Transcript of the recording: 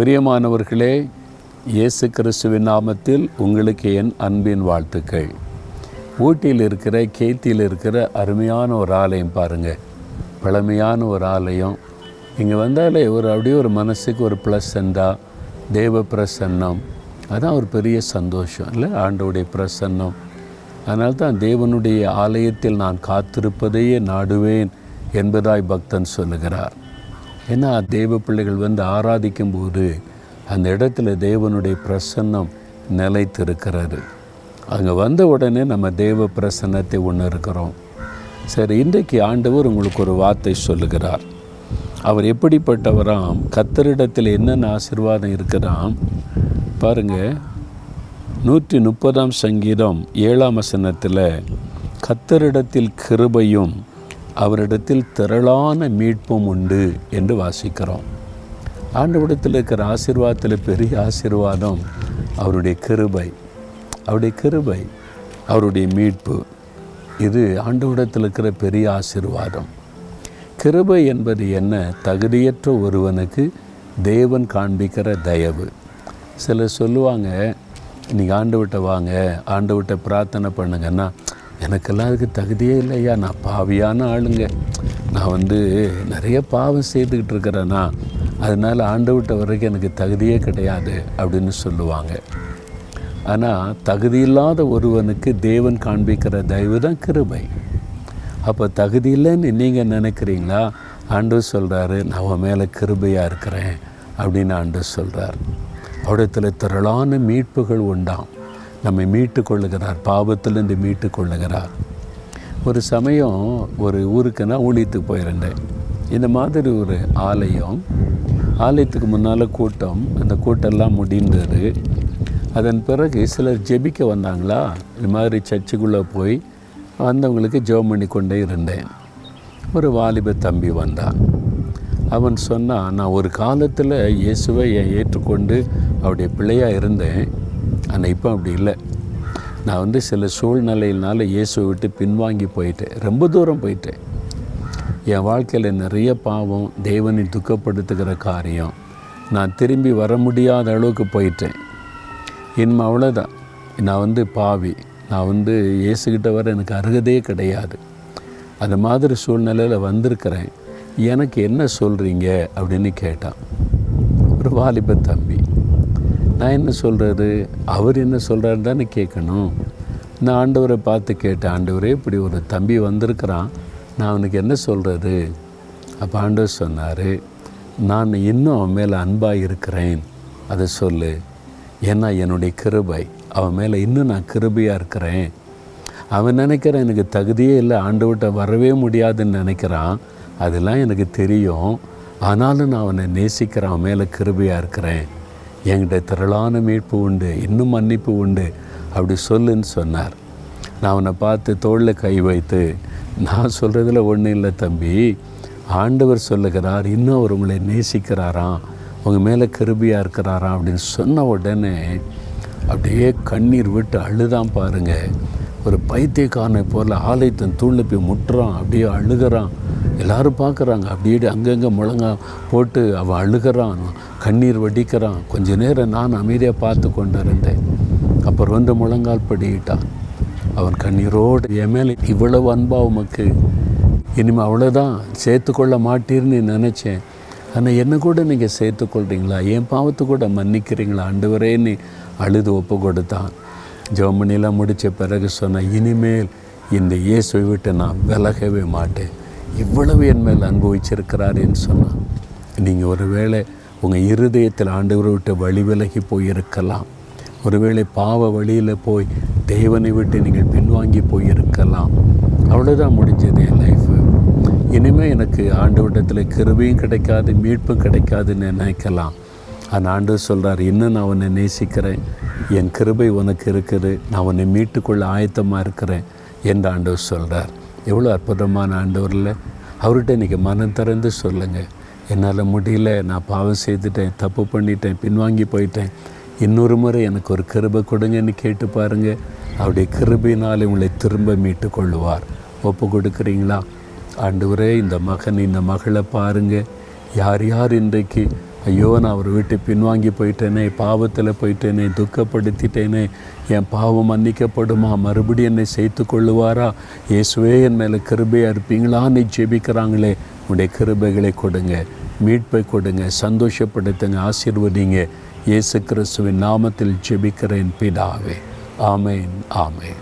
பிரியமானவர்களே இயேசு கிறிஸ்துவின் நாமத்தில் உங்களுக்கு என் அன்பின் வாழ்த்துக்கள். ஊட்டியில் இருக்கிற கேத்தியில் இருக்கிற அருமையான ஒரு ஆலயம் பாருங்கள் பழமையான ஒரு ஆலயம். இங்கே வந்தாலே ஒரு அப்படியே ஒரு மனசுக்கு ஒரு ப்ளசண்டா தேவ பிரசன்னம். அதான் ஒரு பெரிய சந்தோஷம் இல்லை? ஆண்டவுடைய பிரசன்னம். அதனால தான் தேவனுடைய ஆலயத்தில் நான் காத்திருப்பதையே நாடுவேன் என்பதாய் பக்தன் சொல்லுகிறார். ஏன்னா தேவ பிள்ளைகள் வந்து ஆராதிக்கும் போது அந்த இடத்துல தேவனுடைய பிரசன்னம் நிலைத்திருக்கிறாரு அங்கே வந்த உடனே நம்ம தேவ பிரசன்னத்தை ஒன்று இருக்கிறோம் சரி இன்றைக்கு ஆண்டவர் உங்களுக்கு ஒரு வார்த்தை சொல்லுகிறார். அவர் எப்படிப்பட்டவராம்? கத்தரிடத்தில் என்னென்ன ஆசீர்வாதம் இருக்குதாம்? பாருங்கள் நூற்றி முப்பதாம் சங்கீதம் ஏழாம் வசனத்தில் கத்தரிடத்தில் கிருபையும் அவரிடத்தில் திரளான மீட்பும் உண்டு என்று வாசிக்கிறோம். ஆண்டவிடத்தில் இருக்கிற ஆசீர்வாதத்தில் பெரிய ஆசீர்வாதம் அவருடைய கிருபை. அவருடைய கிருபை அவருடைய மீட்பு. இது ஆண்டவிடத்தில் இருக்கிற பெரிய ஆசீர்வாதம். கிருபை என்பது என்ன? தகுதியற்ற ஒருவனுக்கு தேவன் காண்பிக்கிற தயவு. சிலர் சொல்லுவாங்க நீங்கள் ஆண்டு விட்ட வாங்க ஆண்டு விட்ட பிரார்த்தனை பண்ணுங்கன்னா எனக்கெல்லாம் அதுக்கு தகுதியே இல்லையா? நான் பாவியான ஆளுங்க. நான் வந்து நிறைய பாவம் செய்துக்கிட்டு இருக்கிறேன்னா அதனால் ஆண்டு விட்ட வரைக்கும் எனக்கு தகுதியே கிடையாது அப்படின்னு சொல்லுவாங்க. ஆனால் தகுதியில்லாத ஒருவனுக்கு தேவன் காண்பிக்கிற தயவு தான் கிருபை. அப்போ தகுதி இல்லைன்னு நீங்கள் நினைக்கிறீங்களா? ஆண்டு சொல்கிறாரு நான் உன் மேலே கிருபையாக இருக்கிறேன் அப்படின்னு ஆண்டு சொல்கிறார் அவடத்தில் திரளான மீட்புகள் உண்டாம். நம்மை மீட்டு கொள்ளுகிறார் பாவத்திலிருந்து மீட்டு கொள்ளுகிறார் ஒரு சமயம் ஒரு ஊருக்கு நான் ஊழியத்துக்கு போயிருந்தேன். இந்த மாதிரி ஒரு ஆலயம் ஆலயத்துக்கு முன்னால் கூட்டம் அந்த கூட்டம்லாம் முடிந்தது. அதன் பிறகு சிலர் ஜெபிக்க வந்தாங்களா? இது மாதிரி சர்ச்சுக்குள்ளே போய் வந்தவங்களுக்கு ஜெபம் பண்ணி கொண்டே இருந்தேன். ஒரு வாலிப தம்பி வந்தான் அவன் சொன்னான் நான் ஒரு காலத்தில் இயேசுவை ஏற்றுக்கொண்டு அவருடைய பிள்ளையாக இருந்தேன். ஆனால் இப்போ அப்படி இல்லை. நான் வந்து சில சூழ்நிலையினால் இயேசுவை விட்டு பின்வாங்கி போயிட்டேன். ரொம்ப தூரம் போயிட்டேன். என் வாழ்க்கையில் நிறைய பாவம் தேவனை துக்கப்படுத்துகிற காரியம். நான் திரும்பி வர முடியாத அளவுக்கு போயிட்டேன். இனிமே அவ்வளோதான் நான் வந்து பாவி. நான் வந்து இயேசுக்கிட்ட வர எனக்கு அருகதே கிடையாது. அந்த மாதிரி சூழ்நிலையில் வந்திருக்கிறேன். எனக்கு என்ன சொல்கிறீங்க அப்படின்னு கேட்டான். ஒரு வாலிப தம்பி. நான் என்ன சொல்கிறது அவர் என்ன சொல்கிறாரு தானே கேட்கணும். நான் ஆண்டவரை பார்த்து கேட்டேன். ஆண்டவரே இப்படி ஒரு தம்பி வந்திருக்கிறான். நான் அவனுக்கு என்ன சொல்கிறது அப்போ ஆண்டவர் சொன்னார் நான் இன்னும் அவன் மேலே அன்பாக இருக்கிறேன். அதை சொல்லு. ஏன்னா என்னுடைய கிருபை. அவன் மேலே இன்னும் நான் கிருபையாக இருக்கிறேன். அவன் நினைக்கிறான் எனக்கு தகுதியே இல்லை. ஆண்டவர்கிட்ட வரவே முடியாதுன்னு நினைக்கிறான். அதெல்லாம் எனக்கு தெரியும். ஆனாலும் நான் அவனை நேசிக்கிறேன் அவன் மேலே கிருபையாக இருக்கிறேன். என்கிட்ட திரளான மீட்பு உண்டு இன்னும் மன்னிப்பு உண்டு அப்படி சொல்லுன்னு சொன்னார். நான் அவனை பார்த்து தோளில் கை வைத்து நான் சொல்கிறதுல ஒன்றும் இல்லை தம்பி ஆண்டவர் சொல்லுகிறார் இன்னும் அவர் உங்களை நேசிக்கிறாராம் உங்கள் மேலே கிருபியாக இருக்கிறாராம் அப்படின்னு சொன்ன உடனே அப்படியே கண்ணீர் விட்டு அழுதான் பாருங்கள் ஒரு பைத்தியக்காரனை போல் ஆலயத்தின் தூளில் போய் முட்டுறான் அப்படியே அழுகிறான். எல்லாரும் பார்க்குறாங்க. அப்படியே அங்கங்கே முழங்கா போட்டு அவள் அழுகிறான் கண்ணீர் வடிக்கிறான். கொஞ்ச நேரம் நான் அமைதியாக பார்த்து கொண்டு இருந்தேன் அப்புறம் வந்து முழங்கால் படியிட்டான் அவன் கண்ணீரோடு என் மேலே இவ்வளவு அன்பா உமக்கு? இனிமேல் அவ்வளோதான் சேர்த்துக்கொள்ள மாட்டீர்னு நினச்சேன். ஆனால் என்ன கூட நீங்கள் சேர்த்துக்கொள்கிறீங்களா என் பாவத்தை கூட மன்னிக்கிறீங்களா? அண்டு நீ அழுது ஒப்பு கொடுத்தான். ஜெவமணிலாம் முடித்த பிறகு சொன்ன இனிமேல் இந்த இயேசுவை விட்டு நான் விலகவே மாட்டேன். இவ்வளவு என் மேல் அனுபவிச்சிருக்கிறாருன்னு சொன்னால் நீங்கள் ஒருவேளை உங்கள் இருதயத்தில் ஆண்டவரை விட்டு வழி விலகி போயிருக்கலாம். ஒருவேளை பாவ வழியில் போய் தேவனை விட்டு நீங்கள் பின்வாங்கி போயிருக்கலாம். அவ்வளோதான் முடிஞ்சது என் லைஃபு இனிமேல் எனக்கு ஆண்டு விட்டத்தில் கிருபையும் கிடைக்காது மீட்பும் கிடைக்காதுன்னு நினைக்கலாம். ஆனால் ஆண்டு சொல்கிறார் இன்னும் நான் உன்னை நேசிக்கிறேன். என் கிருபை உனக்கு இருக்குது. நான் உன்னை மீட்டுக்கொள்ள ஆயத்தமாக இருக்கிறேன் என்று ஆண்டவர் சொல்கிறார் எவ்வளோ அற்புதமான ஆண்டவரில். அவர்கிட்ட இன்றைக்கி மனம் திறந்து சொல்லுங்கள் என்னால் முடியல நான் பாவம் செய்துட்டேன் தப்பு பண்ணிட்டேன் பின்வாங்கி போயிட்டேன். இன்னொரு முறை எனக்கு ஒரு கிருபை கொடுங்கன்னு கேட்டு பாருங்கள் அவருடைய கிருபையினால் உங்களை திரும்ப மீட்டு கொள்ளுவார். ஒப்பு கொடுக்குறீங்களா? ஆண்டவரே இந்த மகன் இந்த மகளை பாருங்கள் யார் யார் இன்றைக்கு ஐயோ நான் அவர் வீட்டு பின்வாங்கி போயிட்டேனே பாவத்தில் போயிட்டேனே துக்கப்படுத்திட்டேனே என் பாவம் மன்னிக்கப்படுமா மறுபடியும் என்னை சேர்த்து கொள்ளுவாரா? இயேசுவே என் மேலே கிருபையாக இருப்பீங்களான்னு ஜெபிக்கிறாங்களே உடைய கிருபைகளை கொடுங்க மீட்பை கொடுங்க சந்தோஷப்படுத்துங்க ஆசீர்வதிங்க. இயேசு கிறிஸ்துவின் நாமத்தில் ஜெபிக்கிறேன் பிதாவே. ஆமேன் ஆமேன்.